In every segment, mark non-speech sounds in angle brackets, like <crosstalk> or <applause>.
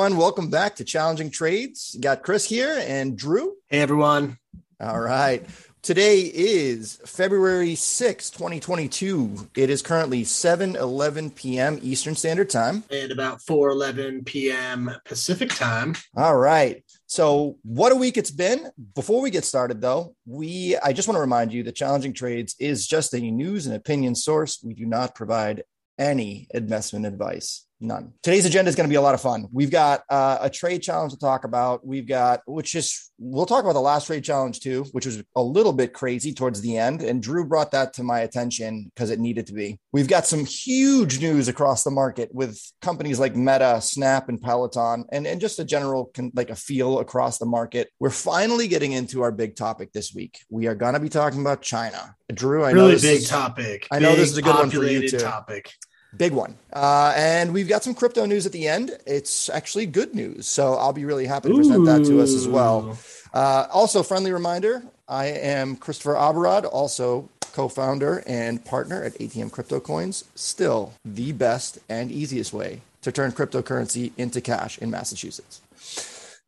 everyone. Welcome back to Challenging Trades. You got Chris here and Drew. Hey, everyone. All right. Today is February 6, 2022. It is currently 7 11 p.m. Eastern Standard Time. And about 4 11 p.m. Pacific Time. All right. So, what a week it's been. Before we get started, though, we I just want to remind you that Challenging Trades is just a news and opinion source. We do not provide any investment advice. None. Today's agenda is going to be a lot of fun. We've got uh, a trade challenge to talk about. We've got, which is, we'll talk about the last trade challenge too, which was a little bit crazy towards the end. And Drew brought that to my attention because it needed to be. We've got some huge news across the market with companies like Meta, Snap, and Peloton, and, and just a general, like a feel across the market. We're finally getting into our big topic this week. We are going to be talking about China. Drew, I really know this big is, topic. I know Big this is a good one for you too. Topic. Big one. Uh, and we've got some crypto news at the end. It's actually good news. So I'll be really happy to present that to us as well. Uh, also, friendly reminder I am Christopher Aberrod, also co founder and partner at ATM Crypto Coins. Still the best and easiest way to turn cryptocurrency into cash in Massachusetts.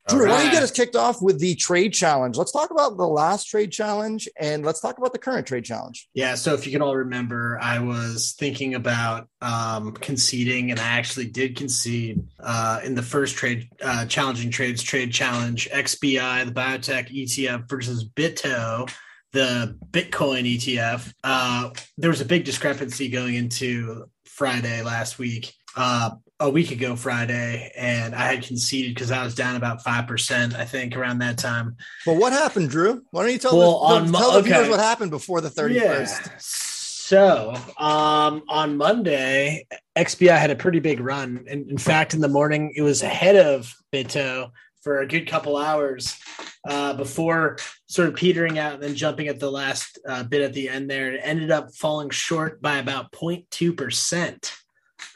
Drew, why don't you get us kicked off with the trade challenge? Let's talk about the last trade challenge and let's talk about the current trade challenge. Yeah, so if you can all remember, I was thinking about um, conceding, and I actually did concede uh, in the first trade, uh, challenging trades trade challenge, XBI, the biotech ETF versus Bito, the Bitcoin ETF. Uh, there was a big discrepancy going into Friday last week. Uh, a week ago Friday, and I had conceded because I was down about five percent, I think, around that time. But what happened, Drew? Why don't you tell, Well, the, on Mo- tell the viewers okay. what happened before the 31st? So um, on Monday, XBI had a pretty big run. And in fact, in the morning, it was ahead of Bito for a good couple hours uh, before sort of petering out and then jumping at the last uh, bit at the end there. It ended up falling short by about 0.2%.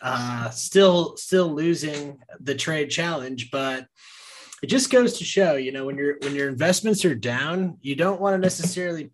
Uh, still, still losing the trade challenge, but it just goes to show, you know, when your when your investments are down, you don't want to necessarily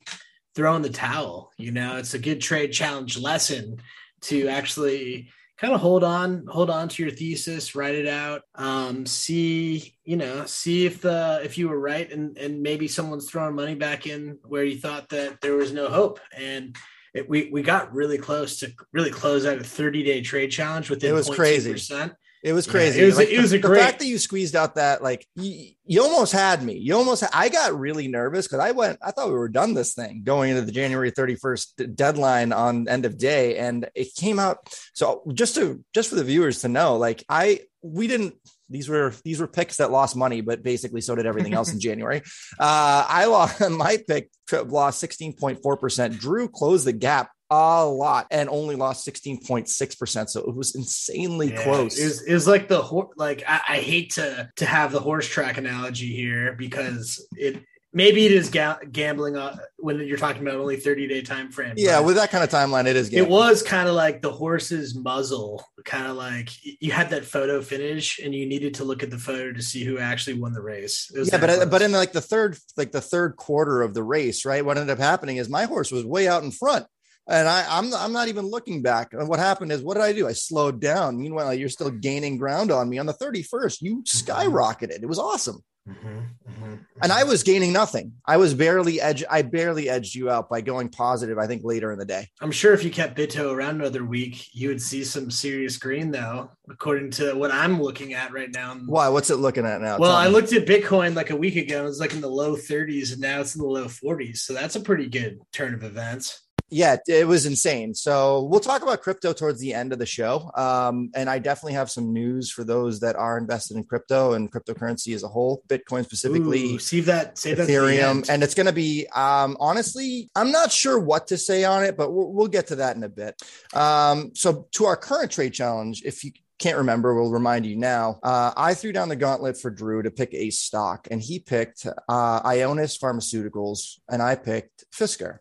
throw in the towel. You know, it's a good trade challenge lesson to actually kind of hold on, hold on to your thesis, write it out, um, see, you know, see if the if you were right and and maybe someone's throwing money back in where you thought that there was no hope. And it, we we got really close to really close out a 30 day trade challenge within It was 0.2%. crazy. It was Yeah, crazy. it was- Like, it was the, a the great- fact that you squeezed out that like you, you almost had me. You almost I got really nervous because I went. I thought we were done this thing going into the January thirty first deadline on end of day, and it came out. So just to just for the viewers to know, like I we didn't. These were these were picks that lost money, but basically so did everything else in <laughs> January. Uh, I lost <laughs> my pick lost sixteen point four percent. Drew closed the gap a lot and only lost 16.6%. So it was insanely Yeah, close. It was, it was like the like I, I hate to to have the horse track analogy here because it maybe it is ga- gambling uh, when you're talking about only 30 day time frame. yeah, with that kind of timeline, it is. it was kind of like the horse's muzzle, kind of like you had that photo finish and you needed to look at the photo to see who actually won the race. Yeah, but close. but in like the third like the third quarter of the race, right? What ended up happening is my horse was way out in front. And I, I'm I'm not even looking back. And what happened is, what did I do? I slowed down. Meanwhile, you're still gaining ground on me. On the 31st, you skyrocketed. It was awesome. Mhm, mhm, And. I was gaining nothing. I was barely edge. I barely edged you out by going positive. I think later in the day. I'm sure if you kept Bito around another week, you would see some serious green, though, according to what I'm looking at right now. Why? What's it looking at now? Well, Tell I me. looked at Bitcoin like a week ago. It was like in the low 30s, and now it's in the low 40s. So that's a pretty good turn of events. Yeah it was insane so we'll talk about crypto towards the end of the show um, and i definitely have some news for those that are invested in crypto and cryptocurrency as a whole bitcoin specifically Ooh, save that. Save the ethereum and it's going to be um, honestly i'm not sure what to say on it but we'll, we'll get to that in a bit um, so to our current trade challenge if you can't remember, we'll remind you now. Uh, I threw down the gauntlet for Drew to pick a stock, and he picked uh, Ionis Pharmaceuticals, and I picked Fisker.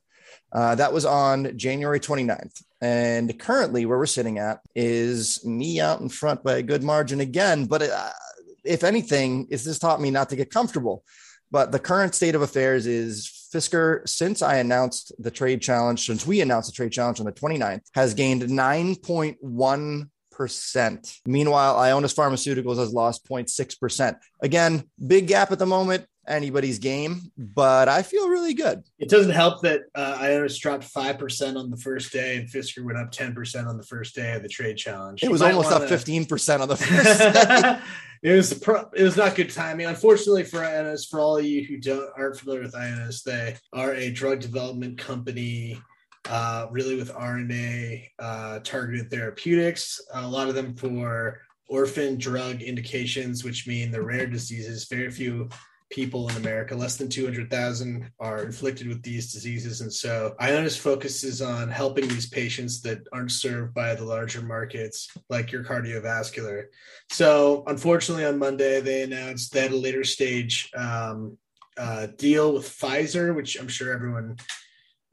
Uh, that was on January 29th. And currently, where we're sitting at is me out in front by a good margin again. But uh, if anything, it's just taught me not to get comfortable. But the current state of affairs is Fisker, since I announced the trade challenge, since we announced the trade challenge on the 29th, has gained 9.1% Meanwhile, Ionis Pharmaceuticals has lost 0.6 percent. Again, big gap at the moment. Anybody's game, but I feel really good. It doesn't help that uh, Ionis dropped five percent on the first day, and Fisker went up ten percent on the first day of the trade challenge. It was almost wanna... up fifteen percent on the <laughs> first <laughs> day. it was pro- it was not good timing. Unfortunately for Ionis, for all of you who don't aren't familiar with Ionis, they are a drug development company uh, really with RNA uh, targeted therapeutics, a lot of them for orphan drug indications, which mean the rare diseases. Very few people in America, less than 200,000, are inflicted with these diseases. And so Ionis focuses on helping these patients that aren't served by the larger markets, like your cardiovascular. So, unfortunately, on Monday, they announced that a later stage um, uh, deal with Pfizer, which I'm sure everyone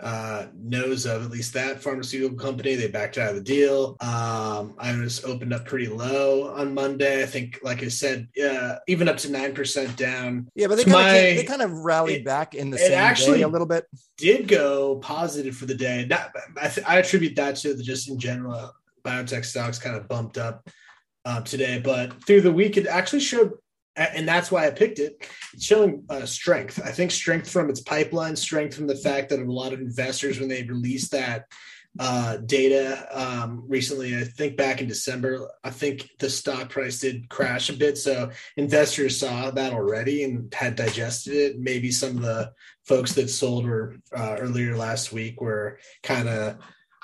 uh, knows of at least that pharmaceutical company. They backed out of the deal. Um, I was opened up pretty low on Monday. I think, like I said, uh, even up to nine percent down. Yeah, but they kind, my, of, they kind of rallied it, back in the same actually day a little bit. Did go positive for the day. Not, I, th- I attribute that to the just in general biotech stocks kind of bumped up uh, today, but through the week it actually showed and that's why I picked it. It's showing uh, strength. I think strength from its pipeline, strength from the fact that a lot of investors, when they released that uh, data um, recently, I think back in December, I think the stock price did crash a bit. So investors saw that already and had digested it. Maybe some of the folks that sold were uh, earlier last week were kind of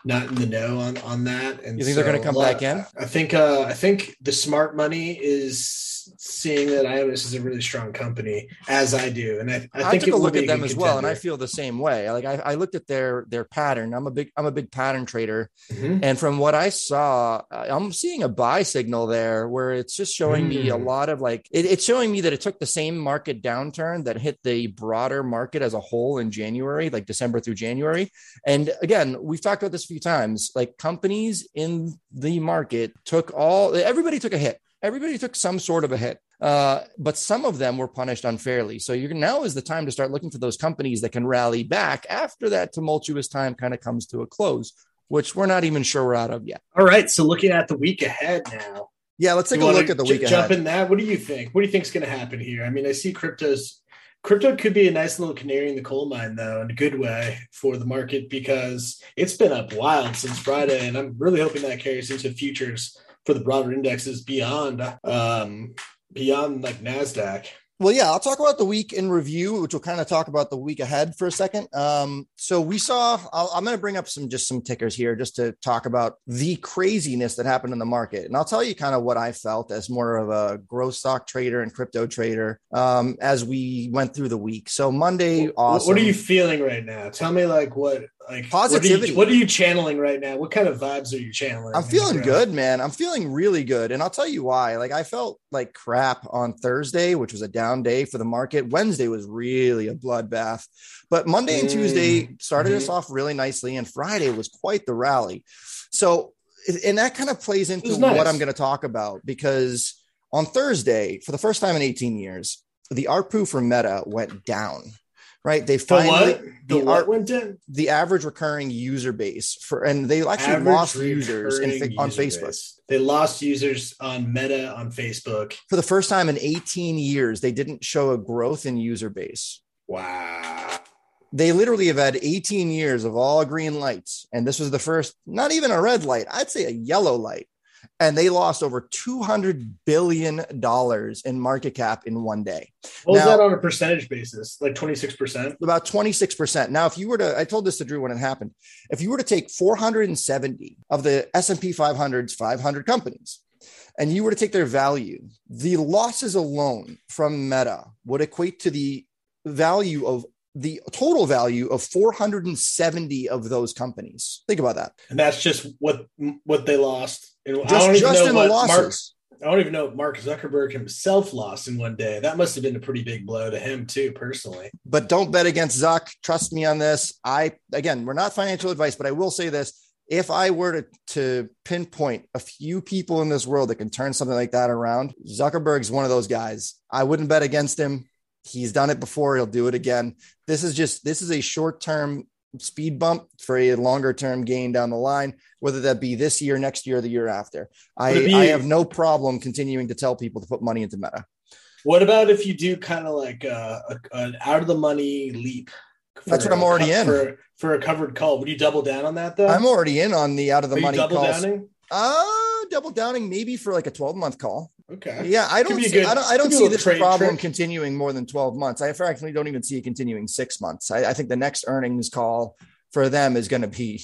not in the know on on that. And you think so they're going to come back in? I think uh, I think the smart money is seeing that Ionis is a really strong company, as I do, and I, I think I took a look at them as well, and I feel the same way. Like I, I, looked at their their pattern. I'm a big I'm a big pattern trader, mm-hmm. and from what I saw, I'm seeing a buy signal there where it's just showing mm-hmm. me a mm. lot of like it, it's showing me that it took the same market downturn that hit the broader market as a whole in January, like December through January. And again, we've talked about this a few times. Like companies in the market took all everybody took a hit everybody took some sort of a hit. Uh, but some of them were punished unfairly. So you're now is the time to start looking for those companies that can rally back after that tumultuous time kind of comes to a close, which we're not even sure we're out of yet. All right. So looking at the week ahead now. Yeah, let's take a look at the week j- ahead. Jump in that. What do you think? What do you think is going to happen here? I mean, I see cryptos. Crypto could be a nice little canary in the coal mine, though, in a good way for the market because it's been up wild since Friday, and I'm really hoping that carries into futures for the broader indexes beyond um, beyond like Nasdaq. Well, yeah, I'll talk about the week in review, which we'll kind of talk about the week ahead for a second. Um, so we saw, i am going to bring up some just some tickers here just to talk about the craziness that happened in the market, and I'll tell you kind of what I felt as more of a growth stock trader and crypto trader um, as we went through the week. So Monday, awesome. What are you feeling right now? Tell me like what like positivity. What are, you, what are, you, channeling right now? What kind of vibes are you channeling? I'm feeling good, man. I'm feeling really good. And I'll tell you why. Like I felt like crap on Thursday, which was a down day for the market. Wednesday was really a bloodbath. But Monday and Tuesday mm, started mm-hmm. us off really nicely. And Friday was quite the rally. So and that kind of plays into nice. what I'm going to talk about because on Thursday, for the first time in 18 years, the ARPU for Meta went down right? They finally the, the art went down. The average recurring user base for and they actually average lost users in, user on Facebook. Base. They lost users on Meta on Facebook for the first time in 18 years. They didn't show a growth in user base. Wow. They literally have had 18 years of all green lights, and this was the first, not even a red light. I'd say a yellow light and they lost over 200 billion dollars in market cap in one day. What now, was that on a percentage basis? Like 26%? About 26%. Now, if you were to I told this to Drew when it happened. If you were to take 470 of the S&P 500's 500 companies and you were to take their value, the losses alone from Meta would equate to the value of the total value of 470 of those companies. Think about that. And that's just what what they lost. And just, just in the losses. Mark, I don't even know if Mark Zuckerberg himself lost in one day. That must have been a pretty big blow to him too, personally. But don't bet against Zuck. Trust me on this. I again, we're not financial advice, but I will say this. If I were to, to pinpoint a few people in this world that can turn something like that around, Zuckerberg's one of those guys. I wouldn't bet against him. He's done it before. He'll do it again. This is just this is a short term speed bump for a longer term gain down the line, whether that be this year, next year, or the year after. I, be- I have no problem continuing to tell people to put money into Meta. What about if you do kind of like a, a, an out of the money leap? That's what I'm already co- in. for for a covered call. Would you double down on that though? I'm already in on the out of the Are money double calls. downing? Uh, double downing maybe for like a 12 month call. Okay. Yeah, I don't see, good- I don't, I don't could be a see this trade problem trick. continuing more than 12 months. I frankly don't even see it continuing six months. I, I think the next earnings call for them is going to be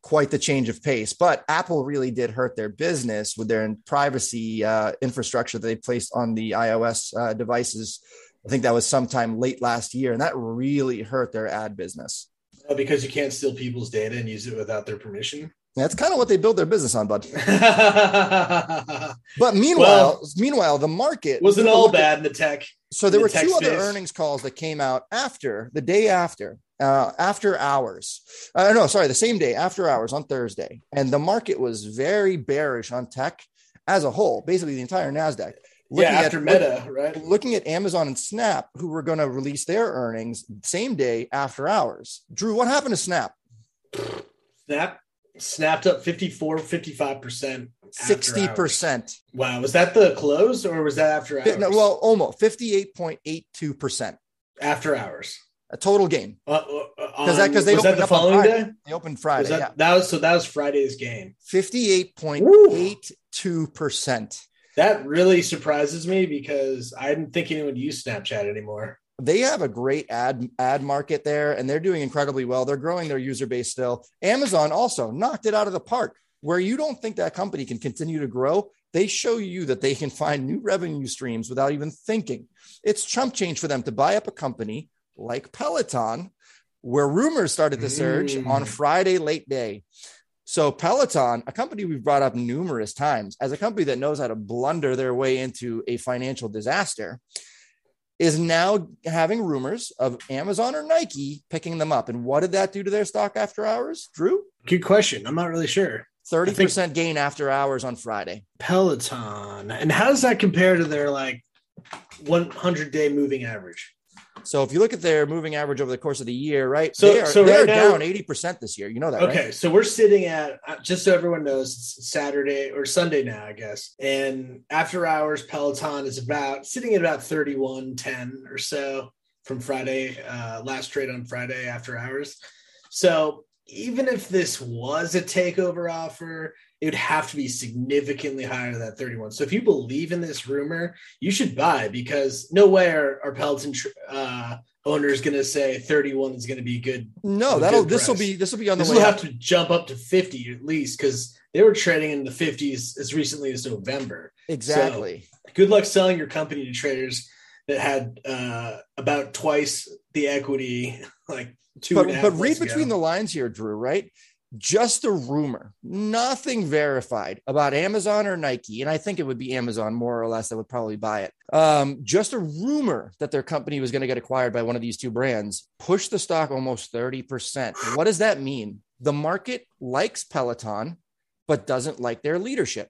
quite the change of pace. But Apple really did hurt their business with their privacy uh, infrastructure that they placed on the iOS uh, devices. I think that was sometime late last year, and that really hurt their ad business. Oh, because you can't steal people's data and use it without their permission. That's kind of what they build their business on, bud. But <laughs> meanwhile, meanwhile, the market wasn't all look at- bad in the tech. So there were the tech two other earnings calls that came out after the day after, uh, after hours. Uh, no, sorry, the same day after hours on Thursday, and the market was very bearish on tech as a whole, basically the entire Nasdaq. Yeah, at- after Meta, right? looking at Amazon and Snap, who were going to release their earnings same day after hours. Drew, what happened to Snap? Snap snapped up 54, 55%. 60%. Wow. Was that the close or was that after hours? No, well, almost fifty-eight point eight two percent. after hours. A total gain. Because uh, uh, uh, that- 'cause they was that opened the following Friday. day? They opened Was Friday. that, yeah. that was so that was Friday's game. 58.82%. That really surprises me because I didn't think anyone used Snapchat anymore. They have a great ad ad market there and they're doing incredibly well. They're growing their user base still. Amazon also knocked it out of the park. Where you don't think that company can continue to grow, they show you that they can find new revenue streams without even thinking. It's chump change for them to buy up a company like Peloton, where rumors started to surge Mm. on Friday late day. So Peloton, a company we've brought up numerous times as a company that knows how to blunder their way into a financial disaster, is now having rumors of Amazon or Nike picking them up. And what did that do to their stock after hours? Drew, Good question. I'm not really sure. 30% gain after hours on Friday. Peloton. And how does that compare to their like 100 day moving average? So if you look at their moving average over the course of the year, right? So- they are, so right are now- down 80% this year. You know that, Okay, right? so we're sitting at uh, just so everyone knows it's Saturday or Sunday now, I guess. And after hours, Peloton is about sitting at about 31.10 or so from Friday, uh, last trade on Friday after hours. So even if this was a takeover offer, it would have to be significantly higher than that 31. So if you believe in this rumor, you should buy because no way are, are Peloton uh, owners going to say 31 is going to be good No, that'll this will be this will be on the this will have to jump up to 50 at least because they were trading in the 50s as recently as November. Exactly. Good luck selling your company to traders that had uh, about twice the equity, <laughs> like two. but and a half but read months between the lines here, Drew, right? Just a rumor, nothing verified about Amazon or Nike. And I think it would be Amazon more or less that would probably buy it. Um, just a rumor that their company was going to get acquired by one of these two brands pushed the stock almost 30%. What does that mean? The market likes Peloton, but doesn't like their leadership.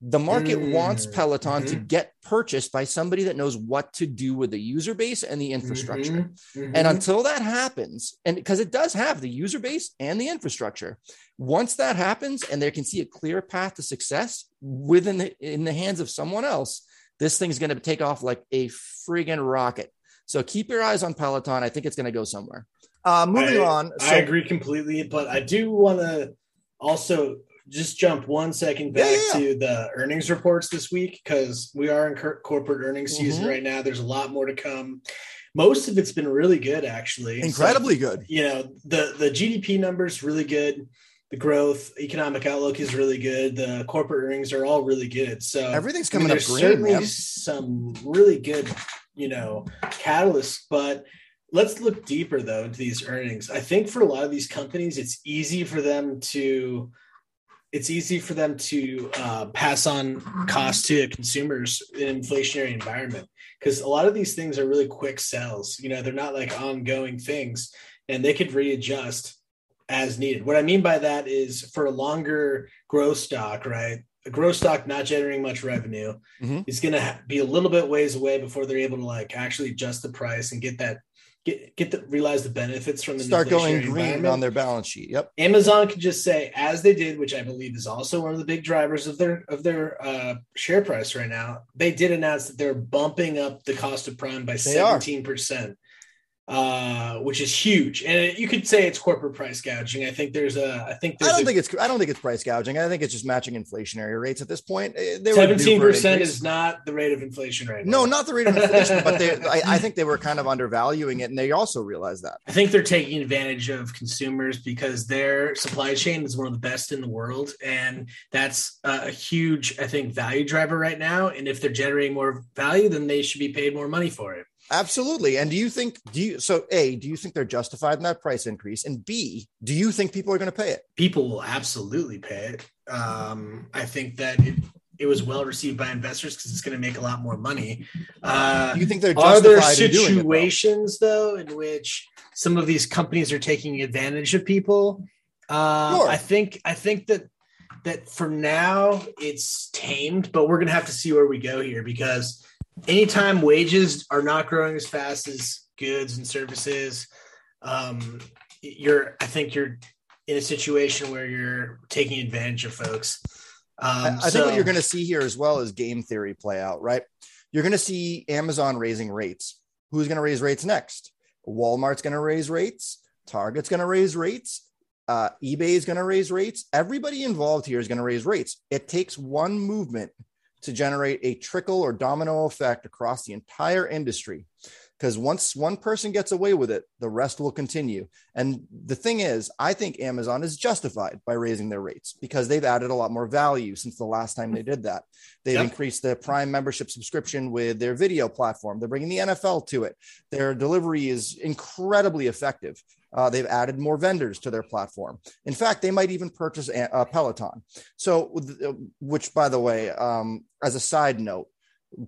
The market Mm, wants Peloton to mhm. get purchased by somebody that knows what to do with the user base and the infrastructure. Mhm, mhm. And until that happens, and because it does have the user base and the infrastructure, once that happens and they can see a clear path to success within the, in the hands of someone else, this thing's going to take off like a friggin' rocket. So keep your eyes on Peloton. I think it's going to go somewhere. Uh, moving I- on. I agree completely, but I do want to also just jump one second Yeah, back yeah, to the earnings reports this week because we are in cor- corporate earnings season Mhm. right now. There's a lot more to come. Most of it's been really good, actually. So, Incredibly good. you know, the the GDP numbers really good. The growth, economic outlook is really good. The corporate earnings are all really good. So Everything's I mean, coming up there's green, certainly man. some really good, you know, catalysts, but let's look deeper though into these earnings. I think for a lot of these companies, it's easy for them to it's easy for them to uh, pass on costs to consumers in an inflationary environment because a lot of these things are really quick sells. You know, they're not like ongoing things, and they could readjust as needed. What I mean by that is for a longer growth stock, right? A growth stock not generating much revenue Mhm. is going to be a little bit ways away before they're able to like actually adjust the price and get that get get the realize the benefits from the Start going green on their balance sheet. Yep. Amazon can just say, as they did, which I believe is also one of the big drivers of their of their uh, share price right now. They did announce that they're bumping up the cost of Prime by seventeen percent, uh, which is huge. And you could say it's corporate price gouging. I think there's a. I think I don't a, think it's I don't think it's price gouging. I think it's just matching inflationary rates at this point. Eh, they were due seventeen percent is not the rate of inflation right now. no, not the rate of inflation, but they, <laughs> I, I think they were kind of undervaluing it, and they also realized that. I think they're taking advantage of consumers because their supply chain is one of the best in the world, and that's a huge, I think, value driver right now. And if they're generating more value, then they should be paid more money for it. Absolutely. And do you think do you so A, do you think they're justified in that price increase? And B, do you think people are going to pay it? People will absolutely pay it. Um, I think that it, it was well received by investors because it's going to make a lot more money. Uh, Do you think they're Are there justified in it? though? situations though in which some of these companies are taking advantage of people? Um, Sure. I think I think that that for now it's tamed, but we're gonna have to see where we go here because anytime wages are not growing as fast as goods and services, um, you're I think you're in a situation where you're taking advantage of folks. I, Um, I think what you're going to see here as well is game theory play out, right? You're going to see Amazon raising rates. Who's going to raise rates next? Walmart's going to raise rates. Target's going to raise rates. Uh, eBay is going to raise rates. Everybody involved here is going to raise rates. It takes one movement to generate a trickle or domino effect across the entire industry. Because once one person gets away with it, the rest will continue. And the thing is, I think Amazon is justified by raising their rates because they've added a lot more value since the last time they did that. They've Yep. increased the Prime membership subscription with their video platform. They're bringing the NFL to it. Their delivery is incredibly effective. Uh, they've added more vendors to their platform. In fact, they might even purchase a, Peloton. So, uh, which, by the way, um, as a side note,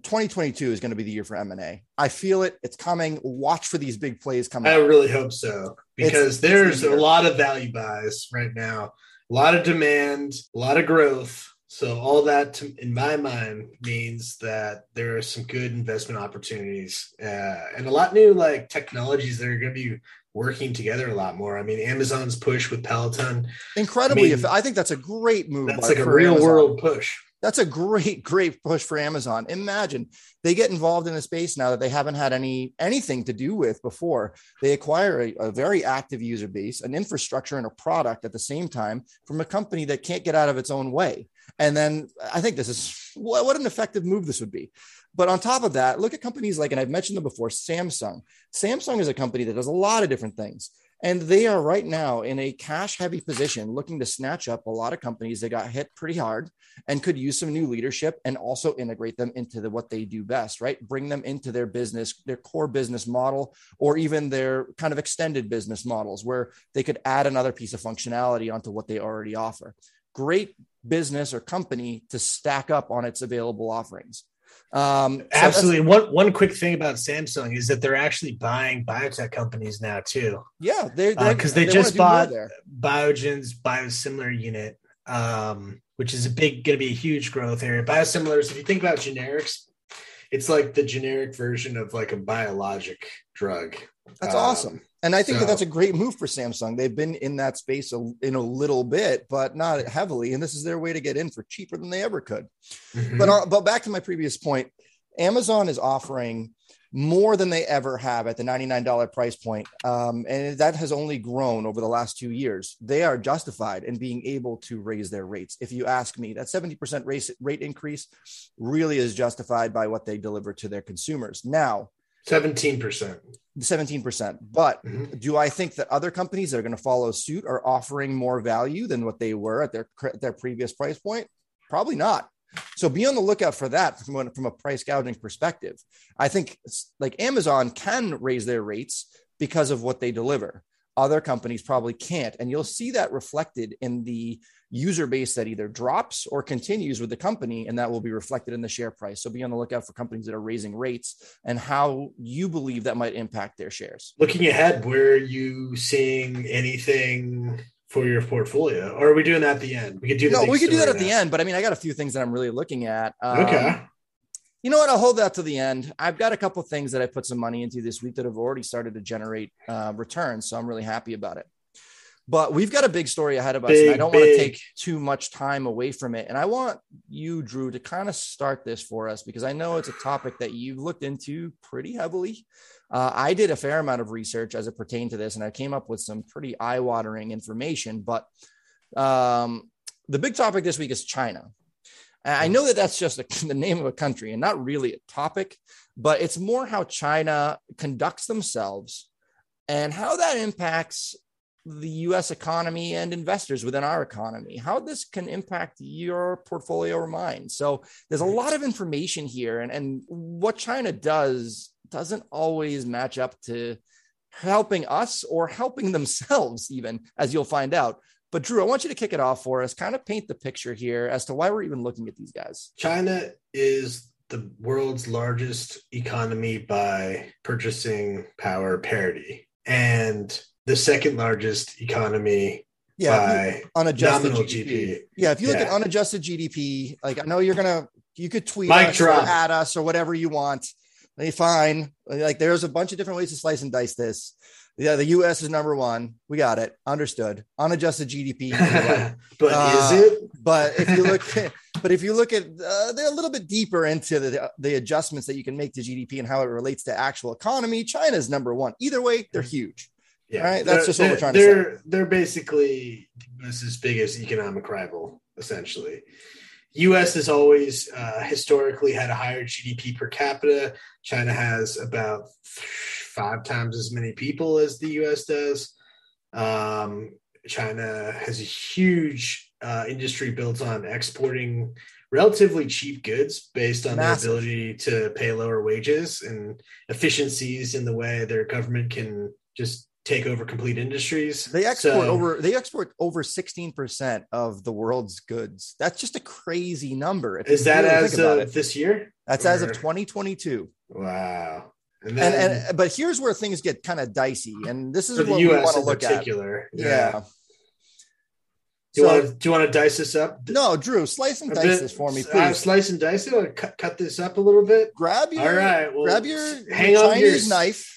2022 is going to be the year for M&A. I feel it. It's coming. Watch for these big plays coming. I really hope so because It's- there's it's a lot of value buys right now, a lot of demand, a lot of growth. So all that, to, in my mind, means that there are some good investment opportunities uh, and a lot new like technologies that are going to be working together a lot more. I mean, Amazon's push with Peloton, Incredibly, I mean, I think that's a great move. that's like a real Amazon. world push. That's a great, great push for Amazon. Imagine they get involved in a space now that they haven't had any anything to do with before. They acquire a, a very active user base, an infrastructure, and a product at the same time from a company that can't get out of its own way. And then I think this is what, what an effective move this would be. But on top of that, look at companies like, and I've mentioned them before, Samsung. Samsung is a company that does a lot of different things. And they are right now in a cash heavy position looking to snatch up a lot of companies that got hit pretty hard and could use some new leadership and also integrate them into the, what they do best, right? Bring them into their business, their core business model, or even their kind of extended business models where they could add another piece of functionality onto what they already offer. Great business or company to stack up on its available offerings. Um, so Absolutely. One one quick thing about Samsung is that they're actually buying biotech companies now too. yeah, they're because Uh, they, wanna just bought. Biogen's biosimilar unit, um, which is a big, going to be a huge growth area. Biosimilars, if you think about generics, it's like the generic version of like a biologic drug. That's Um, awesome. And I think that that's a great move for Samsung. They've been in that space a, in a little bit, but not heavily. And this is their way to get in for cheaper than they ever could. Mhm. But, uh, but back to my previous point, Amazon is offering more than they ever have at the $99 price point. Um, and that has only grown over the last two years. They are justified in being able to raise their rates. If you ask me, that 70% rate, rate increase really is justified by what they deliver to their consumers. Now, 17%. 17%. But Mhm. do I think that other companies that are going to follow suit are offering more value than what they were at their their previous price point? Probably not. So be on the lookout for that from a, from a price gouging perspective. I think it's like Amazon can raise their rates because of what they deliver. Other companies probably can't, and you'll see that reflected in the user base that either drops or continues with the company, and that will be reflected in the share price. So be on the lookout for companies that are raising rates and how you believe that might impact their shares. Looking ahead, where are you seeing anything for your portfolio? Or are we doing that at the end? We could do the No, we could do that story at the end, but I mean, I got a few things that I'm really looking at. Um, Okay. You know what? I'll hold that to the end. I've got a couple things that I put some money into this week that have already started to generate uh, returns, so I'm really happy about it. But we've got a big story ahead of us, Big, and I don't want to take too much time away from it. And I want you, Drew, to kind of start this for us because I know it's a topic that you've looked into pretty heavily. Uh, I did a fair amount of research as it pertained to this, and I came up with some pretty eye-watering information. But um, the big topic this week is China. I know that that's just a, <laughs> the name of a country and not really a topic, but it's more how China conducts themselves and how that impacts the US economy and investors within our economy, how this can impact your portfolio or mine. So there's a lot of information here, and, and what China does doesn't always match up to helping us or helping <laughs> themselves, even as you'll find out. But Drew, I want you to kick it off for us, kind of paint the picture here as to why we're even looking at these guys. China is the world's largest economy by purchasing power parity and the second largest economy Yeah, by unadjusted nominal GDP. GDP. Yeah, if you look Yeah. at unadjusted GDP, like I know you're gonna, you could tweet us at us or whatever you want. They fine. Like there's a bunch of different ways to slice and dice this. Yeah, the U.S. is number one. We got it. Understood. Unadjusted GDP. right. <laughs> but Uh, is it? but if you look, <laughs> <laughs> but if you look at, uh, they're a little bit deeper into the the adjustments that you can make to GDP and how it relates to actual economy. China's number one. Either way, they're huge. Yeah, right, that's They're- just what we're trying to say. They're they're basically US's biggest economic rival, essentially. U.S. has always uh, historically had a higher GDP per capita. China has about five times as many people as the U.S. does. Um, China has a huge uh, industry built on exporting relatively cheap goods based on Massive. their ability to pay lower wages and efficiencies in the way their government can just take over complete industries. They export So- over they export over 16% of the world's goods. That's just a crazy number. Is that really as of it. this year? That's as of 2022. Wow. And And, then and but here's where things get kind of dicey. And this is for the what we want to look at. particular. Yeah. Do you So- want to do you want to dice this up? No, Drew, slice and dice bit- this for me, uh, please. slice and dice it. Or cut cut this up a little bit. grab your All right. Well, grab your, hang your on Chinese yours. knife,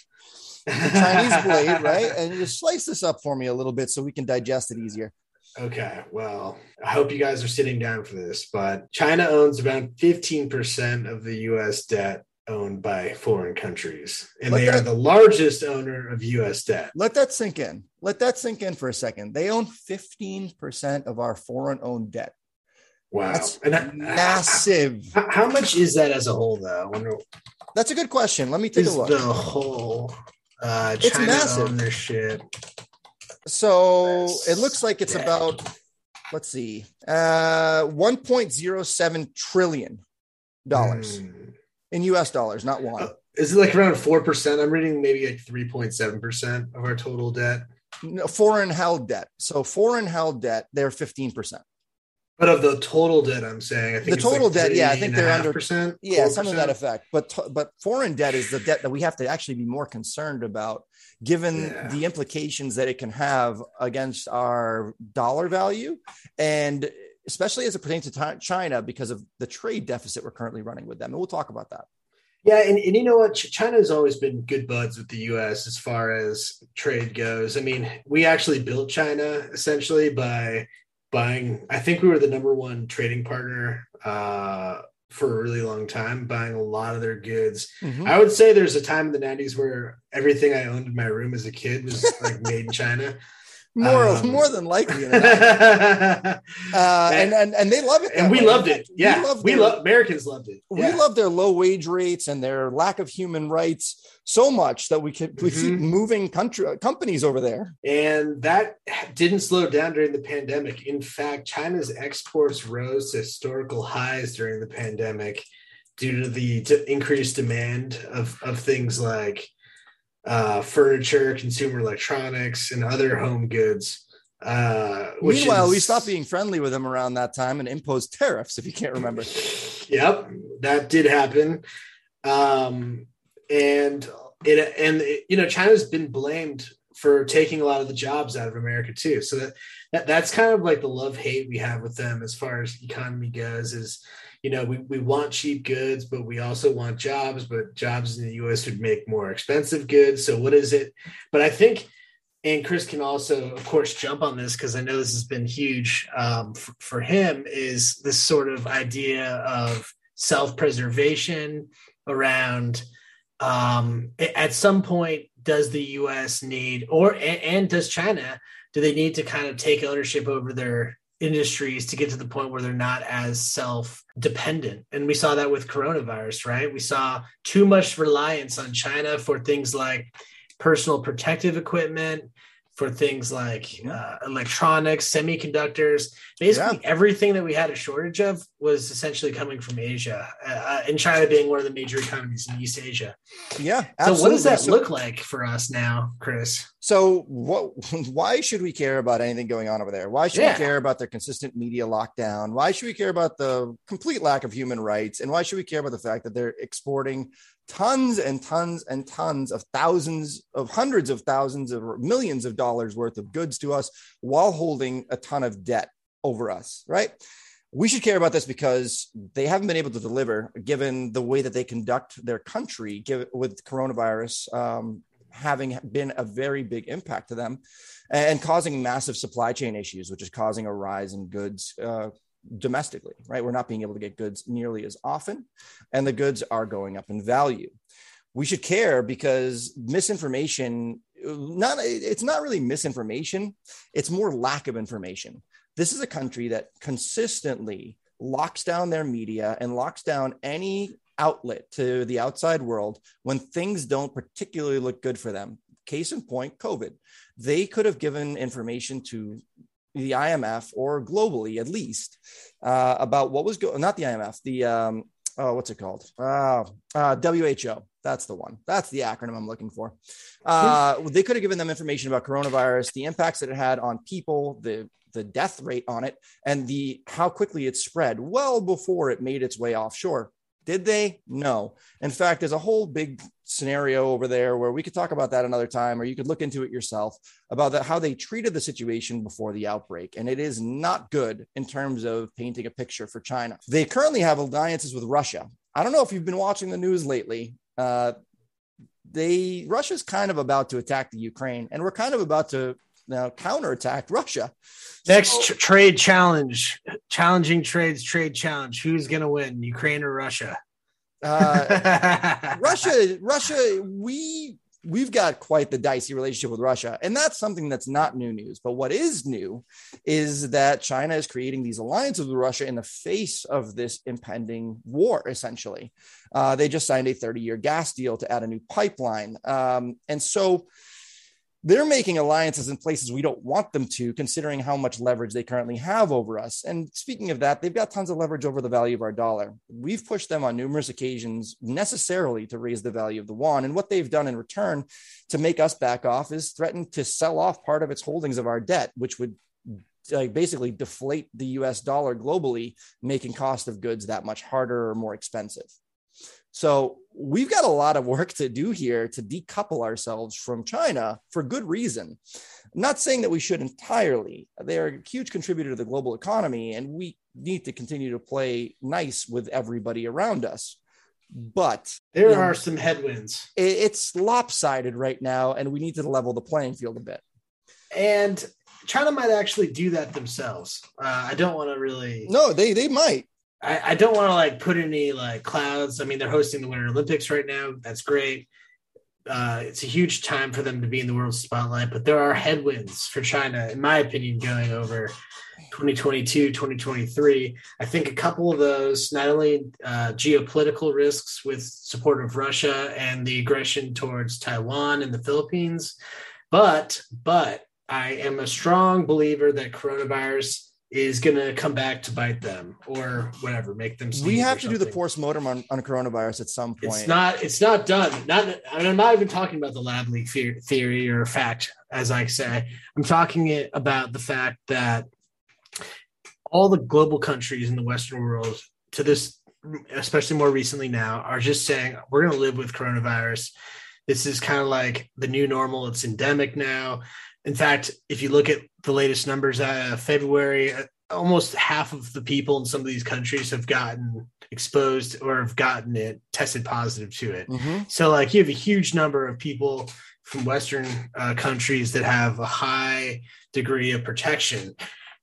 your Chinese blade, <laughs> right? And just slice this up for me a little bit so we can digest it easier. Okay, well, I hope you guys are sitting down for this, but China owns about 15% of the US debt owned by foreign countries, and Let they are the largest owner of US debt. Let that sink in. Let that sink in for a second. They own 15% of our foreign owned debt. Wow. That's and that- massive. How, how much is that as a whole, though? I wonder That's a good question. Let me take a look. the whole uh, It's China massive. ownership. So Yes. it looks like it's Yeah. about, let's see, uh, 1.07 trillion dollars Hmm. in US dollars, not one. Uh, Is it like around 4%? I'm reading maybe like 3.7% of our total debt. No, foreign held debt. So foreign held debt, they're 15%. But of the total debt, I'm saying I think The total like debt, yeah, I think they're under- 3.5%, Yeah, something to that 4%. effect. But t- but foreign debt is the debt that we have to actually be more concerned about, given Yeah. the implications that it can have against our dollar value, and especially as it pertains to China because of the trade deficit we're currently running with them. And we'll talk about that. Yeah, and, and you know what? China has always been good buds with the U.S. as far as trade goes. I mean, we actually built China essentially by buying. I think we were the number one trading partner uh, for a really long time, buying a lot of their goods. I would say there's a time in the '90s where everything I owned in my room as a kid was like made in China. More Um, more than likely. <laughs> <laughs> Uh, and, and and they love it, and we way. loved it. Yeah, we love Americans loved it. we Yeah. love their low wage rates and their lack of human rights so much that we could we keep Mhm. moving country companies over there. And that didn't slow down during the pandemic. In fact, China's exports rose to historical highs during the pandemic due to the increased demand of, of things like uh, furniture, consumer electronics, and other home goods. Uh, Meanwhile, we stopped being friendly with them around that time and imposed tariffs. If you can't remember, <sighs> Yep, that did happen. Um, and it and it, you know China's been blamed for taking a lot of the jobs out of America too. So that, that that's kind of like the love hate we have with them as far as economy goes. Is you know we we want cheap goods, but we also want jobs. But jobs in the U.S. would make more expensive goods. So what is it? But I think. And Chris can also, of course, jump on this because I know this has been huge um, for, for him. Is this sort of idea of self-preservation around um, at some point does the us need or and, and does china do they need to kind of take ownership over their industries to get to the point where they're not as self dependent. And we saw that with coronavirus, right? We saw too much reliance on China for things like personal protective equipment, for things like uh, electronics, semiconductors. Basically, yeah. everything that we had a shortage of was essentially coming from Asia, uh, uh, and China being one of the major economies in East Asia. Yeah. Absolutely. So, what does that so, look like for us now, Chris? So, what? <laughs> Why should we care about anything going on over there? Why should yeah. we care about their consistent media lockdown? Why should we care about the complete lack of human rights? And why should we care about the fact that they're exporting tons and tons and tons of thousands of hundreds of thousands of millions of dollars worth of goods to us while holding a ton of debt over us, right? We should care about this because they haven't been able to deliver given the way that they conduct their country with coronavirus um, having been a very big impact to them and causing massive supply chain issues, which is causing a rise in goods uh, domestically, right? We're not being able to get goods nearly as often, and the goods are going up in value. We should care because misinformation, not it's not really misinformation, it's more lack of information. This is a country that consistently locks down their media and locks down any outlet to the outside world when things don't particularly look good for them. Case in point, COVID. They could have given information to the IMF or globally at least uh, about what was going. Not the IMF. The um, oh, what's it called? Uh, uh, WHO. That's the one. That's the acronym I'm looking for. Uh, they could have given them information about coronavirus, the impacts that it had on people, the the death rate on it, and the how quickly it spread well before it made its way offshore. Did they? No. In fact, there's a whole big scenario over there where we could talk about that another time, or you could look into it yourself about the, how they treated the situation before the outbreak. And it is not good in terms of painting a picture for China. They currently have alliances with Russia. I don't know if you've been watching the news lately. Uh, they Russia's kind of about to attack the Ukraine, and we're kind of about to now counterattack Russia. Next so, trade challenge, challenging trades, trade challenge. Who's going to win, Ukraine or Russia? Uh, <laughs> Russia, Russia, we we've got quite the dicey relationship with Russia, and that's something that's not new news. But what is new is that China is creating these alliances with Russia in the face of this impending war. Essentially, uh, they just signed a 30-year gas deal to add a new pipeline, um, and so they're making alliances in places we don't want them to, considering how much leverage they currently have over us. And speaking of that, they've got tons of leverage over the value of our dollar. We've pushed them on numerous occasions necessarily to raise the value of the yuan. And what they've done in return to make us back off is threaten to sell off part of its holdings of our debt, which would like basically deflate the US dollar globally, making cost of goods that much harder or more expensive. So we've got a lot of work to do here to decouple ourselves from China for good reason. I'm not saying that we should entirely. They are a huge contributor to the global economy, and we need to continue to play nice with everybody around us. But there are know, some headwinds. It's lopsided right now, and we need to level the playing field a bit. And China might actually do that themselves. Uh, I don't want to really. No, they they might. I, I don't want to like put any like clouds. I mean, they're hosting the Winter Olympics right now. That's great. Uh, it's a huge time for them to be in the world spotlight, but there are headwinds for China, in my opinion, going over 2022, 2023. I think a couple of those, not only uh, geopolitical risks with support of Russia and the aggression towards Taiwan and the Philippines, but but I am a strong believer that coronavirus is going to come back to bite them or whatever, make them. We have to do the post mortem on, on coronavirus at some point. It's not. It's not done. Not. I'm not even talking about the lab leak theory or fact, as I say. I'm talking about the fact that all the global countries in the Western world, to this, especially more recently now, are just saying we're going to live with coronavirus This is kind of like the new normal. It's endemic now. In fact, if you look at the latest numbers, uh, February, uh, almost half of the people in some of these countries have gotten exposed or have gotten it tested positive to it. Mm-hmm. So, like, you have a huge number of people from Western uh, countries that have a high degree of protection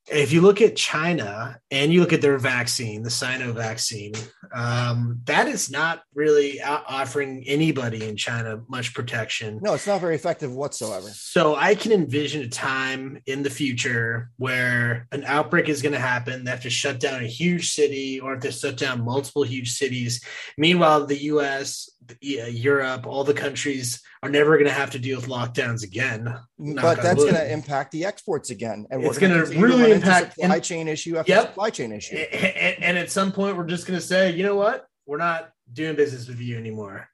if you look at China and you look at their vaccine, the Sino vaccine, um, that is not really offering anybody in China much protection. No, it's not very effective whatsoever. So I can envision a time in the future where an outbreak is going to happen. They have to shut down a huge city or if they shut down multiple huge cities. Meanwhile, the US, Europe, all the countries are never going to have to deal with lockdowns again. But that's going to impact the exports again, and it's going to really impact the supply chain issue after yep. supply chain issue. And, and at some point, we're just going to say, you know what, we're not doing business with you anymore.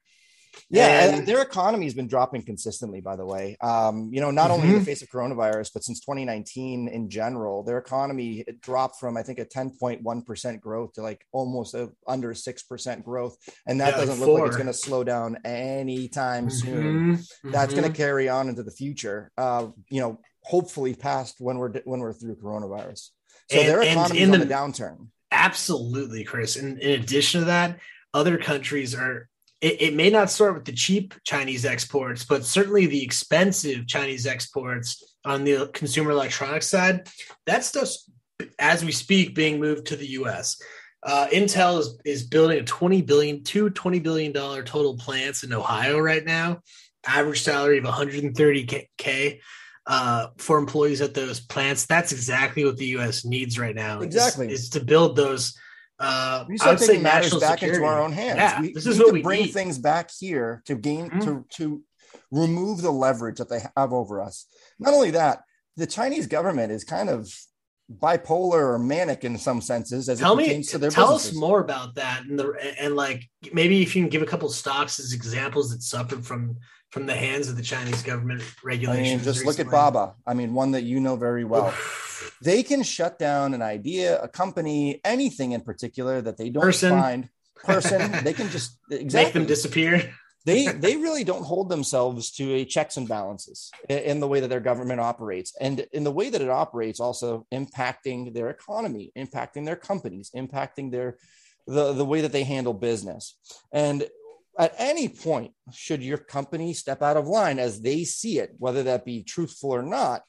Yeah, and, their economy has been dropping consistently, by the way. Um, you know, not mm-hmm. only in the mm-hmm. face of coronavirus, but since 2019 in general, their economy dropped from I think a 10.1% growth to like almost a, under 6% growth. And that yeah, doesn't like look like it's going to slow down anytime mm-hmm. soon. Mm-hmm. That's going to carry on into the future. Uh, you know, hopefully past when we're when we're through coronavirus. So and, their economy is on the, the downturn. Absolutely, Chris. And in addition to that, other countries are it, it, may not start with the cheap Chinese exports, but certainly the expensive Chinese exports on the consumer electronics side, that stuff's as we speak being moved to the US. Uh, Intel is, is building a 20 billion, two $20 billion total plants in Ohio right now. Average salary of 130K uh, for employees at those plants. That's exactly what the US needs right now. Exactly. Is, is to build those uh, we start taking matters back security. into our own hands. Yeah, we, this is what we bring need. things back here to gain mm-hmm. to to remove the leverage that they have over us. Not only that, the Chinese government is kind of bipolar or manic in some senses as tell me to their tell businesses. us more about that and the and like maybe if you can give a couple stocks as examples that suffered from from the hands of the Chinese government regulations. I mean, just recently. look at Baba. I mean, one that you know very well they can shut down an idea, a company, anything in particular that they don't person. find person. they can just <laughs> exactly make them disappear. they <laughs> they really don't hold themselves to a checks and balances in, in the way that their government operates, and in the way that it operates, also impacting their economy, impacting their companies, impacting their the the way that they handle business. And at any point, should your company step out of line as they see it, whether that be truthful or not,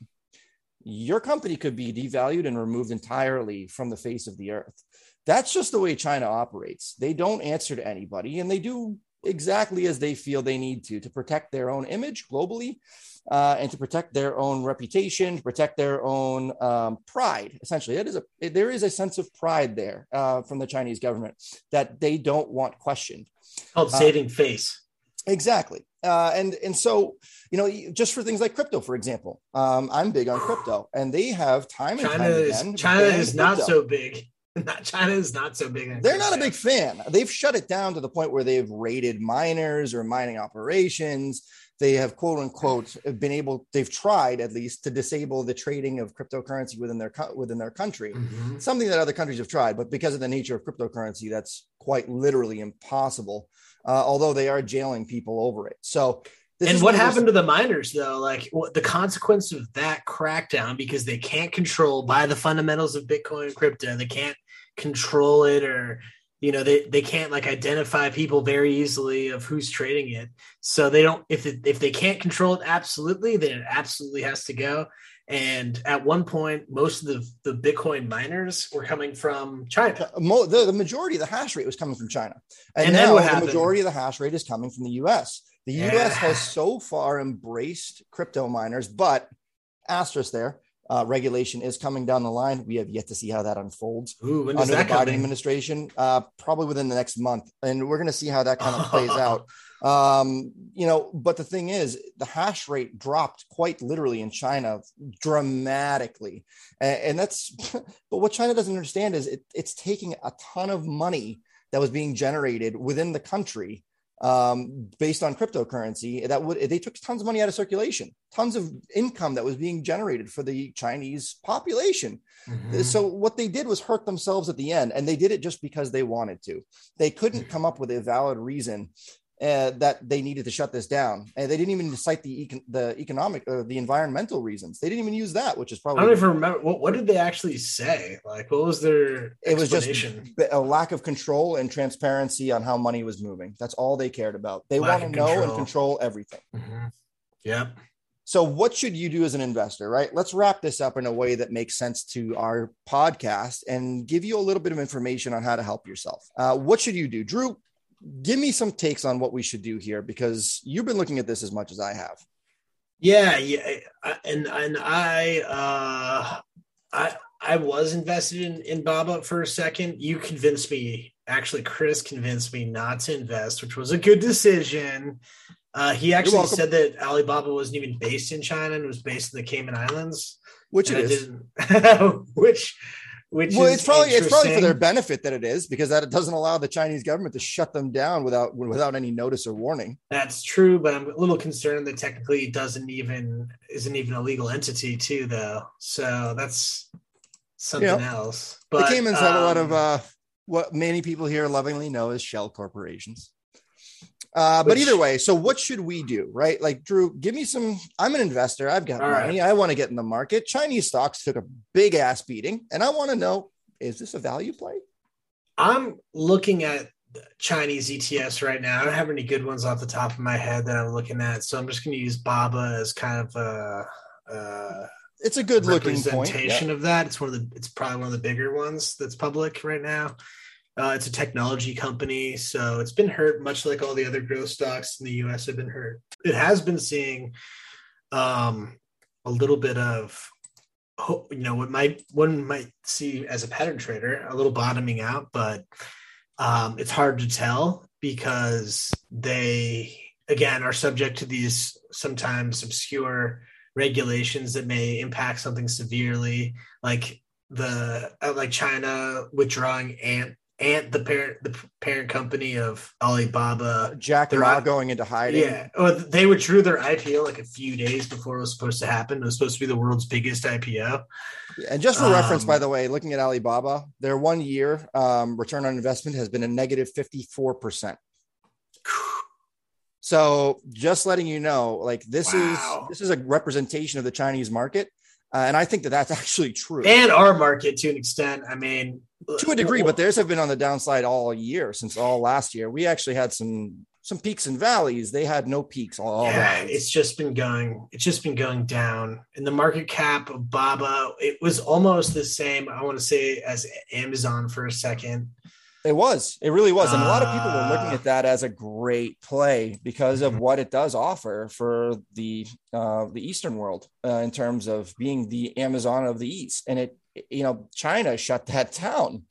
your company could be devalued and removed entirely from the face of the earth. That's just the way China operates. They don't answer to anybody and they do exactly as they feel they need to to protect their own image globally uh, and to protect their own reputation, to protect their own um, pride. Essentially, it is a there is a sense of pride there uh, from the Chinese government that they don't want questioned. Called saving uh, face. Exactly. Uh, and and so you know just for things like crypto for example um, i'm big on crypto and they have time and china time is, again china is not so big <laughs> not, china is not so big they're not a big fan they've shut it down to the point where they've raided miners or mining operations they have quote unquote been able they've tried at least to disable the trading of cryptocurrency within their within their country mm-hmm. something that other countries have tried but because of the nature of cryptocurrency that's quite literally impossible uh, although they are jailing people over it. So, and what happened to the miners though? Like the consequence of that crackdown because they can't control by the fundamentals of Bitcoin and crypto, they can't control it or you know they, they can't like identify people very easily of who's trading it so they don't if it, if they can't control it absolutely then it absolutely has to go and at one point, most of the, the Bitcoin miners were coming from China. Uh, the, the majority of the hash rate was coming from China. And, and now the majority of the hash rate is coming from the US. The yeah. US has so far embraced crypto miners, but asterisk there. Uh, regulation is coming down the line. We have yet to see how that unfolds Ooh, under the Biden administration, uh, probably within the next month. And we're going to see how that kind of <laughs> plays out. Um, you know, but the thing is, the hash rate dropped quite literally in China dramatically, and, and that's. <laughs> But what China doesn't understand is it, it's taking a ton of money that was being generated within the country um, based on cryptocurrency that would they took tons of money out of circulation, tons of income that was being generated for the Chinese population. Mm-hmm. So what they did was hurt themselves at the end, and they did it just because they wanted to. They couldn't come up with a valid reason uh, that they needed to shut this down, and they didn't even cite the econ- the economic or the environmental reasons. They didn't even use that, which is probably I don't even remember what, what did they actually say. Like, what was their it was just a lack of control and transparency on how money was moving. That's all they cared about. They want to know and control. everything. Mhm. Yep. So, what should you do as an investor, right? Let's wrap this up in a way that makes sense to our podcast and give you a little bit of information on how to help yourself. Uh, what should you do? Drew, give me some takes on what we should do here because you've been looking at this as much as I have. Yeah, yeah, and and I uh I I was invested in in Baba for a second. You convinced me. Actually, Chris convinced me not to invest, which was a good decision. Uh, he actually said that Alibaba wasn't even based in China and was based in the Cayman Islands. Which it I is. Didn't, <laughs> which which Well, it's probably it's probably for their benefit that it is because that it doesn't allow the Chinese government to shut them down without without any notice or warning. That's true, but I'm a little concerned that technically it doesn't even isn't even a legal entity too, though. So that's something else. But the Caymans have a lot of um, uh, what many people here lovingly know as shell corporations. Uh, but either way, so what should we do, right? Like, Drew, give me some. I'm an investor. I've got All right. money. I want to get in the market. Chinese stocks took a big ass beating, and I want to know: is this a value play? I'm looking at Chinese ETFs right now. I don't have any good ones off the top of my head that I'm looking at, so I'm just going to use Baba as kind of a, a It's a good looking representation Yeah. of that. It's one of the. It's probably one of the bigger ones that's public right now. Uh, it's a technology company, so it's been hurt, much like all the other growth stocks in the U.S. have been hurt. It has been seeing um, a little bit of, you know, what might one might see as a pattern trader, a little bottoming out, but um, it's hard to tell because they again are subject to these sometimes obscure regulations that may impact something severely, like the like China withdrawing Ant Ant the parent the parent company of Alibaba. Jack They're all going into hiding. Yeah, oh, they withdrew their IPO like a few days before it was supposed to happen. It was supposed to be the world's biggest IPO. And just for reference, Um, by the way, looking at Alibaba, their one year um, return on investment has been a negative 54%. So just letting you know, like this Wow. is this is a representation of the Chinese market, uh, and I think that that's <laughs> actually true And our market to an extent. I mean, to a degree. But theirs have been on the downside all year since all last year. We actually had some some peaks and valleys. They had no peaks all, yeah, valleys. it's just been going. It's just been going down. And the market cap of Baba, it was almost the same. I want to say as Amazon for a second. It was. It really was. And a lot of people were looking Uh, at that as a great play because of Mhm. what it does offer for the uh, the Eastern world uh, in terms of being the Amazon of the East. And it, you know, China shut that down.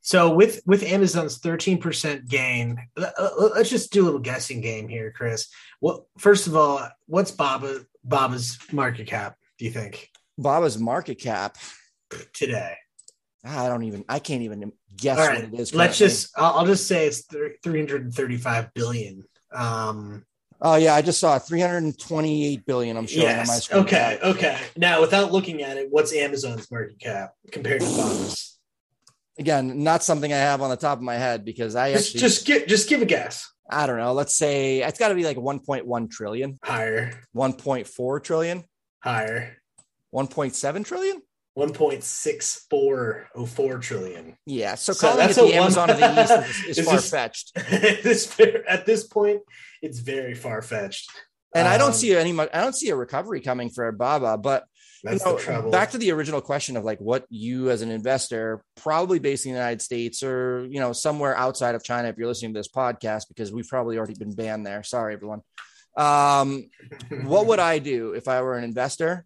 So with with Amazon's thirteen percent gain, let- let- let's just do a little guessing game here, Chris. Well, first of all, what's Baba Baba's market cap? Do you think Baba's market cap. today? I don't even. I can't even guess All what right, it is. let's just. I'll, I'll just say it's three hundred and thirty-five billion. Um, Oh yeah, I just saw 328 billion. I'm showing on my yes. screen. Okay. Okay. Now, without looking at it, what's Amazon's market cap compared to Baba's? Again, not something I have on the top of my head because I Just, actually, just give just give a guess. I don't know. Let's say it's got to be like 1.1 trillion, Higher. 1.4 trillion, Higher. 1.7 trillion. One point six four oh four trillion. Yeah, so, So calling it the one- Amazon of the East is, is <laughs> Is far fetched. <laughs> at this point, it's very far fetched. and I don't Um, see any. mu- I don't see a recovery coming for Baba. But you That's know, the trouble. back to the original question of like what you as an investor, probably based in the United States or you know somewhere outside of China, if you're listening to this podcast, because we've probably already been banned there. Sorry, everyone. Um, what would I do if I were an investor?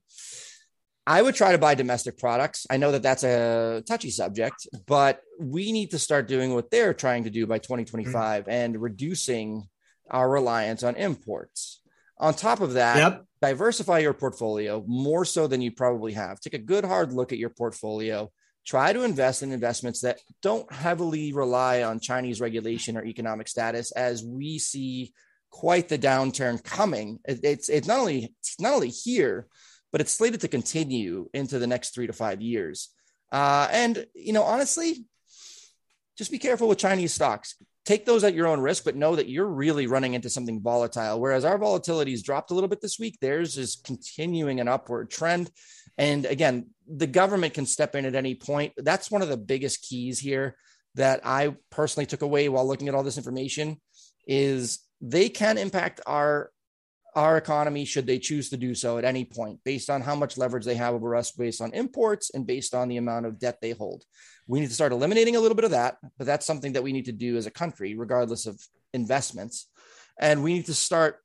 I would try to buy domestic products. I know that that's a touchy subject, but we need to start doing what they're trying to do by 2025 and reducing our reliance on imports. On top of that, Yep. diversify your portfolio more so than you probably have. Take a good hard look at your portfolio. Try to invest in investments that don't heavily rely on Chinese regulation or economic status as we see quite the downturn coming. It's it's not only it's not only here, but it's slated to continue into the next three to five years. Uh, and you know, honestly, just be careful with Chinese stocks. Take those at your own risk, but know that you're really running into something volatile. Whereas our volatility has dropped a little bit this week, theirs is continuing an upward trend. And again, the government can step in at any point. That's one of the biggest keys here that I personally took away while looking at all this information is they can impact our our economy should they choose to do so at any point based on how much leverage they have over us based on imports and based on the amount of debt they hold. We need to start eliminating a little bit of that but that's something that we need to do as a country regardless of investments. And we need to start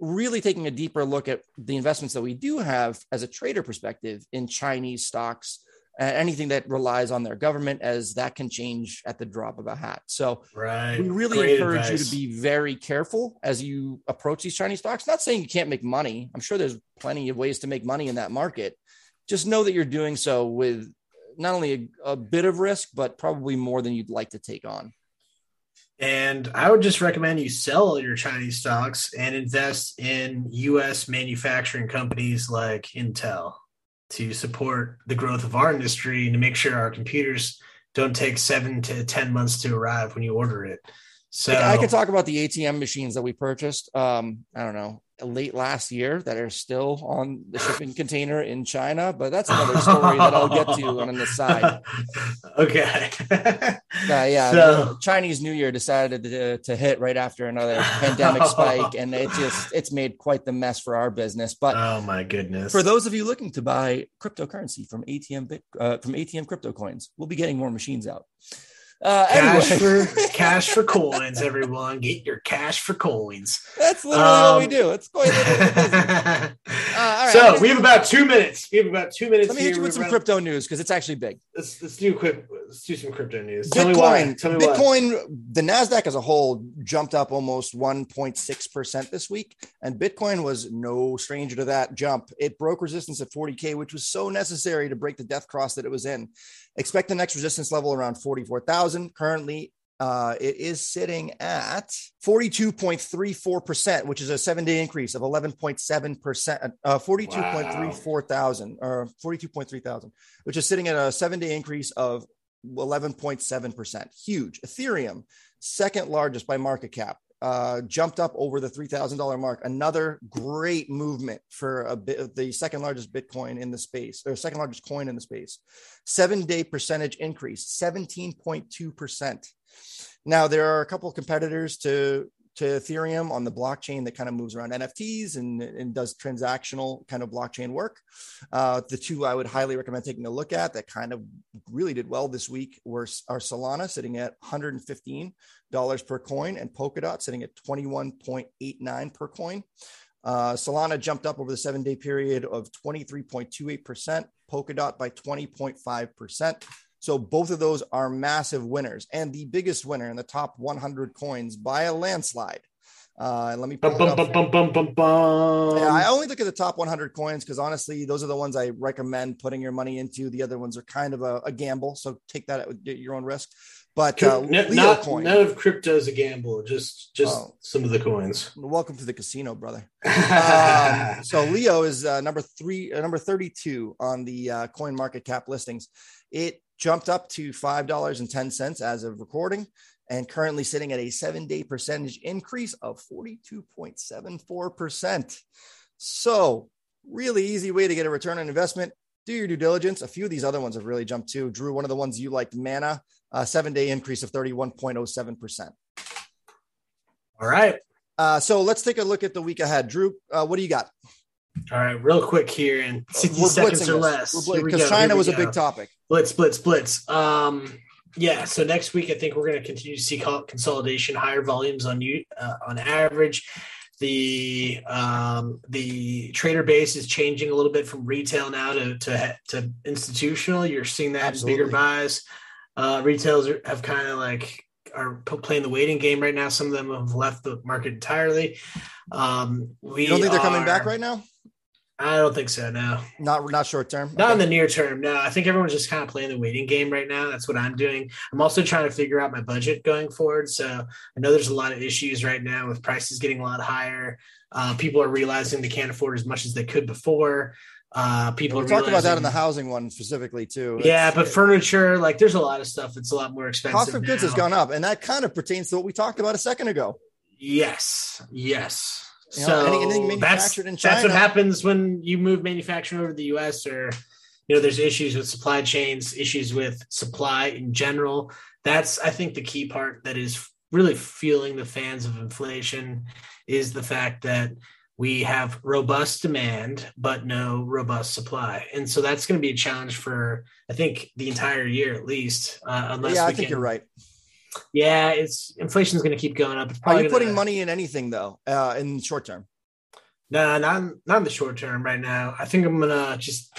really taking a deeper look at the investments that we do have as a trader perspective in chinese stocks anything that relies on their government, as that can change at the drop of a hat. So, right. we really Great encourage advice. you to be very careful as you approach these Chinese stocks. Not saying you can't make money. I'm sure there's plenty of ways to make money in that market. Just know that you're doing so with not only a, a bit of risk, but probably more than you'd like to take on. And I would just recommend you sell your Chinese stocks and invest in US manufacturing companies like Intel to support the growth of our industry and to make sure our computers don't take seven to 10 months to arrive when you order it. So I could talk about the ATM machines that we purchased. Um, I don't know, late last year that are still on the shipping container in China, but that's another story that I'll get to on the side. <laughs> Okay. uh, yeah. So, Chinese New Year decided to, to hit right after another pandemic <laughs> spike, and it just it's made quite the mess for our business. But oh my goodness! For those of you looking to buy cryptocurrency from ATM uh, from ATM crypto coins, we'll be getting more machines out. Uh, cash anyway. for <laughs> cash for coins, everyone. Get your cash for coins. That's literally um, what we do. It's quite <laughs> uh, right, so we have about two minutes. We have about two minutes. Let me hit you with some crypto news because it's actually big. Let's let's do quick. Let's do some crypto news. Tell Bitcoin. Tell me Bitcoin. Why. The Nasdaq as a whole jumped up almost 1.6 percent this week, and Bitcoin was no stranger to that jump. It broke resistance at 40k, which was so necessary to break the death cross that it was in. Expect the next resistance level around 44,000. Currently, uh, it is sitting at 42.34%, which is a seven day increase of 11.7%, uh, 42.34 wow. thousand or 42.3 thousand, which is sitting at a seven day increase of 11.7%. Huge. Ethereum, second largest by market cap, uh, jumped up over the $3,000 mark. Another great movement for a bit, the second largest Bitcoin in the space, or second largest coin in the space. Seven day percentage increase, 17.2%. Now, there are a couple competitors to to Ethereum on the blockchain that kind of moves around NFTs and, and does transactional kind of blockchain work. Uh, the two I would highly recommend taking a look at that kind of really did well this week were are Solana sitting at 115 dollars per coin and Polkadot sitting at 21.89 per coin. Uh, Solana jumped up over the seven day period of 23.28%, Polkadot by 20.5%. So both of those are massive winners, and the biggest winner in the top 100 coins by a landslide. Uh, let me. Bum, bum, bum, yeah, I only look at the top 100 coins because honestly, those are the ones I recommend putting your money into. The other ones are kind of a, a gamble, so take that at your own risk. But uh, not, coin, none of crypto is a gamble. Just just oh, some of the coins. Welcome to the casino, brother. <laughs> um, so Leo is uh, number three, uh, number 32 on the uh, coin market cap listings. It jumped up to $5.10 as of recording and currently sitting at a seven day percentage increase of 42.74%. So, really easy way to get a return on investment. Do your due diligence. A few of these other ones have really jumped too. Drew, one of the ones you liked, Mana, a seven day increase of 31.07%. All right. Uh, so let's take a look at the week ahead. Drew, uh, what do you got? All right, real quick here in 60 seconds or less. Because China was go. a big topic. Blitz, blitz, blitz. Um, yeah, so next week I think we're going to continue to see consolidation, higher volumes on you uh, on average. The um, the trader base is changing a little bit from retail now to to, to institutional. You're seeing that Absolutely. bigger buys. Uh, retails are, have kind of like are playing the waiting game right now. Some of them have left the market entirely. Um, we you don't think they're coming back right now? I don't think so. No, not not short term. Not okay. in the near term. No, I think everyone's just kind of playing the waiting game right now. That's what I'm doing. I'm also trying to figure out my budget going forward. So I know there's a lot of issues right now with prices getting a lot higher. Uh, people are realizing they can't afford as much as they could before. Uh, people we talked about that in the housing one specifically too. Yeah, but furniture, like there's a lot of stuff that's a lot more expensive. Cost of goods has gone up, and that kind of pertains to what we talked about a second ago. Yes, yes. You so know, anything manufactured in China. That's what happens when you move manufacturing over to the U.S. or you know, there's issues with supply chains, issues with supply in general. That's I think the key part that is really fueling the fans of inflation is the fact that we have robust demand but no robust supply and so that's going to be a challenge for i think the entire year at least uh, unless yeah i think can, you're right yeah it's inflation is going to keep going up are you putting money in anything though uh, in the short term no not, not in the short term right now i think i'm gonna just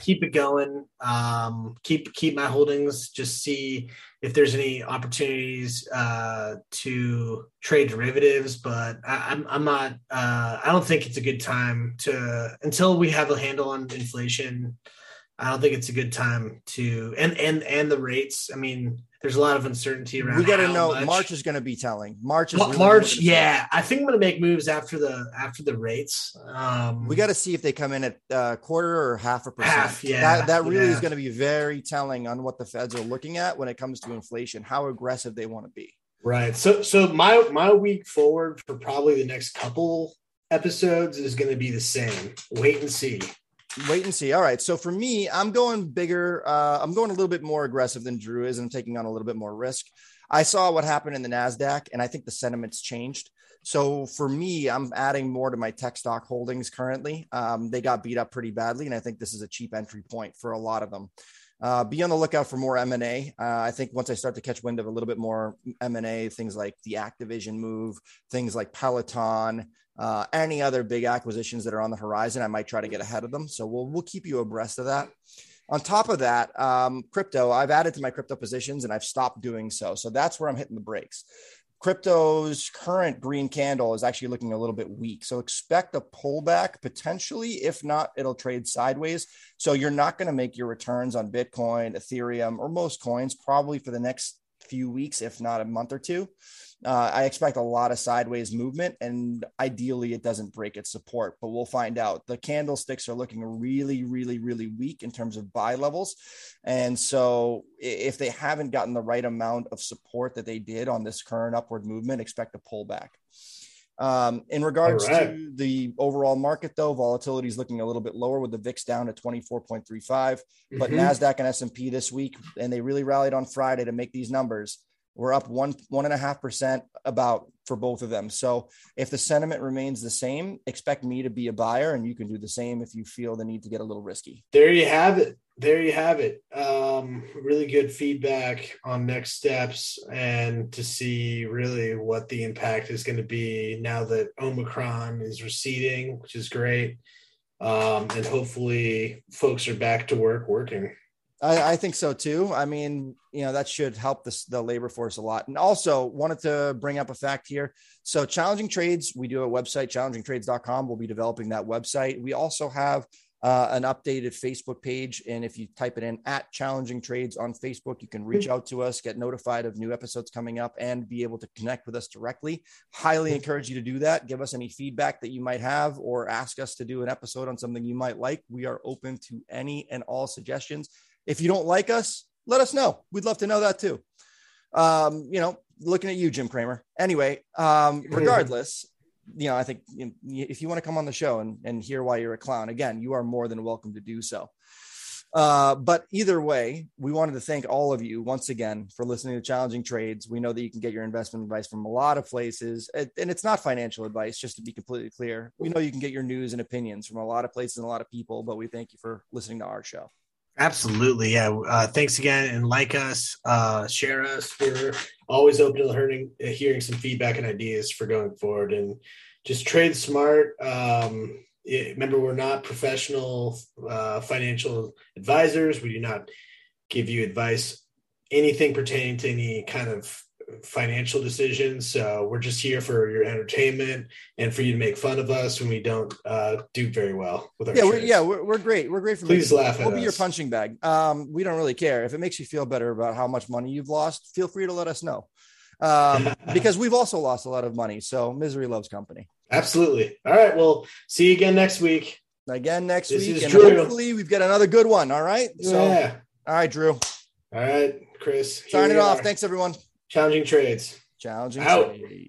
keep it going um, keep keep my holdings just see if there's any opportunities uh, to trade derivatives, but I, am I'm, I'm not. Uh, I don't think it's a good time to until we have a handle on inflation. I don't think it's a good time to and and and the rates. I mean, there's a lot of uncertainty around. We got to know much. March is going to be telling. March is really March. Yeah, I think I'm going to make moves after the after the rates. Um, we got to see if they come in at uh, quarter or half a percent. Half, yeah. That, that really yeah. is going to be very telling on what the Feds are looking at when it comes to inflation, how aggressive they want to be. Right. So so my my week forward for probably the next couple episodes is going to be the same. Wait and see wait and see. All right. So for me, I'm going bigger. Uh, I'm going a little bit more aggressive than Drew is, and I'm taking on a little bit more risk. I saw what happened in the NASDAQ, and I think the sentiment's changed. So for me, I'm adding more to my tech stock holdings currently. Um, they got beat up pretty badly, and I think this is a cheap entry point for a lot of them. Uh, be on the lookout for more M&A. Uh, I think once I start to catch wind of a little bit more M&A, things like the Activision move, things like Peloton, uh, any other big acquisitions that are on the horizon, I might try to get ahead of them. So we'll we'll keep you abreast of that. On top of that, um, crypto, I've added to my crypto positions and I've stopped doing so. So that's where I'm hitting the brakes. Crypto's current green candle is actually looking a little bit weak. So expect a pullback potentially. If not, it'll trade sideways. So you're not going to make your returns on Bitcoin, Ethereum, or most coins probably for the next few weeks, if not a month or two. Uh, I expect a lot of sideways movement, and ideally, it doesn't break its support, but we'll find out. The candlesticks are looking really, really, really weak in terms of buy levels. And so, if they haven't gotten the right amount of support that they did on this current upward movement, expect a pullback. Um, in regards right. to the overall market, though, volatility is looking a little bit lower with the VIX down at 24.35. Mm-hmm. But NASDAQ and S&P this week, and they really rallied on Friday to make these numbers. We're up one one and a half percent about for both of them. So if the sentiment remains the same, expect me to be a buyer, and you can do the same if you feel the need to get a little risky. There you have it. There you have it. Um, really good feedback on next steps and to see really what the impact is going to be now that Omicron is receding, which is great. Um, and hopefully folks are back to work working. I, I, think so too. I mean, you know, that should help the labor force a lot. And also wanted to bring up a fact here. So challenging trades, we do a website, challengingtrades.com. We'll be developing that website. We also have uh, an updated Facebook page. And if you type it in at challenging trades on Facebook, you can reach out to us, get notified of new episodes coming up and be able to connect with us directly. Highly encourage you to do that. Give us any feedback that you might have or ask us to do an episode on something you might like. We are open to any and all suggestions if you don't like us, let us know. We'd love to know that too. Um, you know, looking at you, Jim Cramer. Anyway, um, <laughs> regardless, you know, I think if you want to come on the show and, and hear why you're a clown, again, you are more than welcome to do so. Uh, but either way, we wanted to thank all of you once again for listening to Challenging Trades. We know that you can get your investment advice from a lot of places, and it's not financial advice, just to be completely clear. We know you can get your news and opinions from a lot of places and a lot of people, but we thank you for listening to our show. Absolutely. Yeah. Uh, thanks again. And like us, uh, share us. We're always open to learning, uh, hearing some feedback and ideas for going forward and just trade smart. Um, it, remember, we're not professional uh, financial advisors. We do not give you advice, anything pertaining to any kind of financial decisions. So we're just here for your entertainment and for you to make fun of us when we don't uh, do very well with our. Yeah, we're, yeah, we're, we're great. We're great for. Please laugh. We'll be us. your punching bag. Um, we don't really care if it makes you feel better about how much money you've lost. Feel free to let us know, um, <laughs> because we've also lost a lot of money. So misery loves company. Absolutely. All right. Well, see you again next week. again next This week. is And Drew. hopefully we've got another good one. All right. So, yeah. all right, Drew. All right, Chris. Signing off. are. Thanks, everyone. Challenging trades. Challenging Out. trade.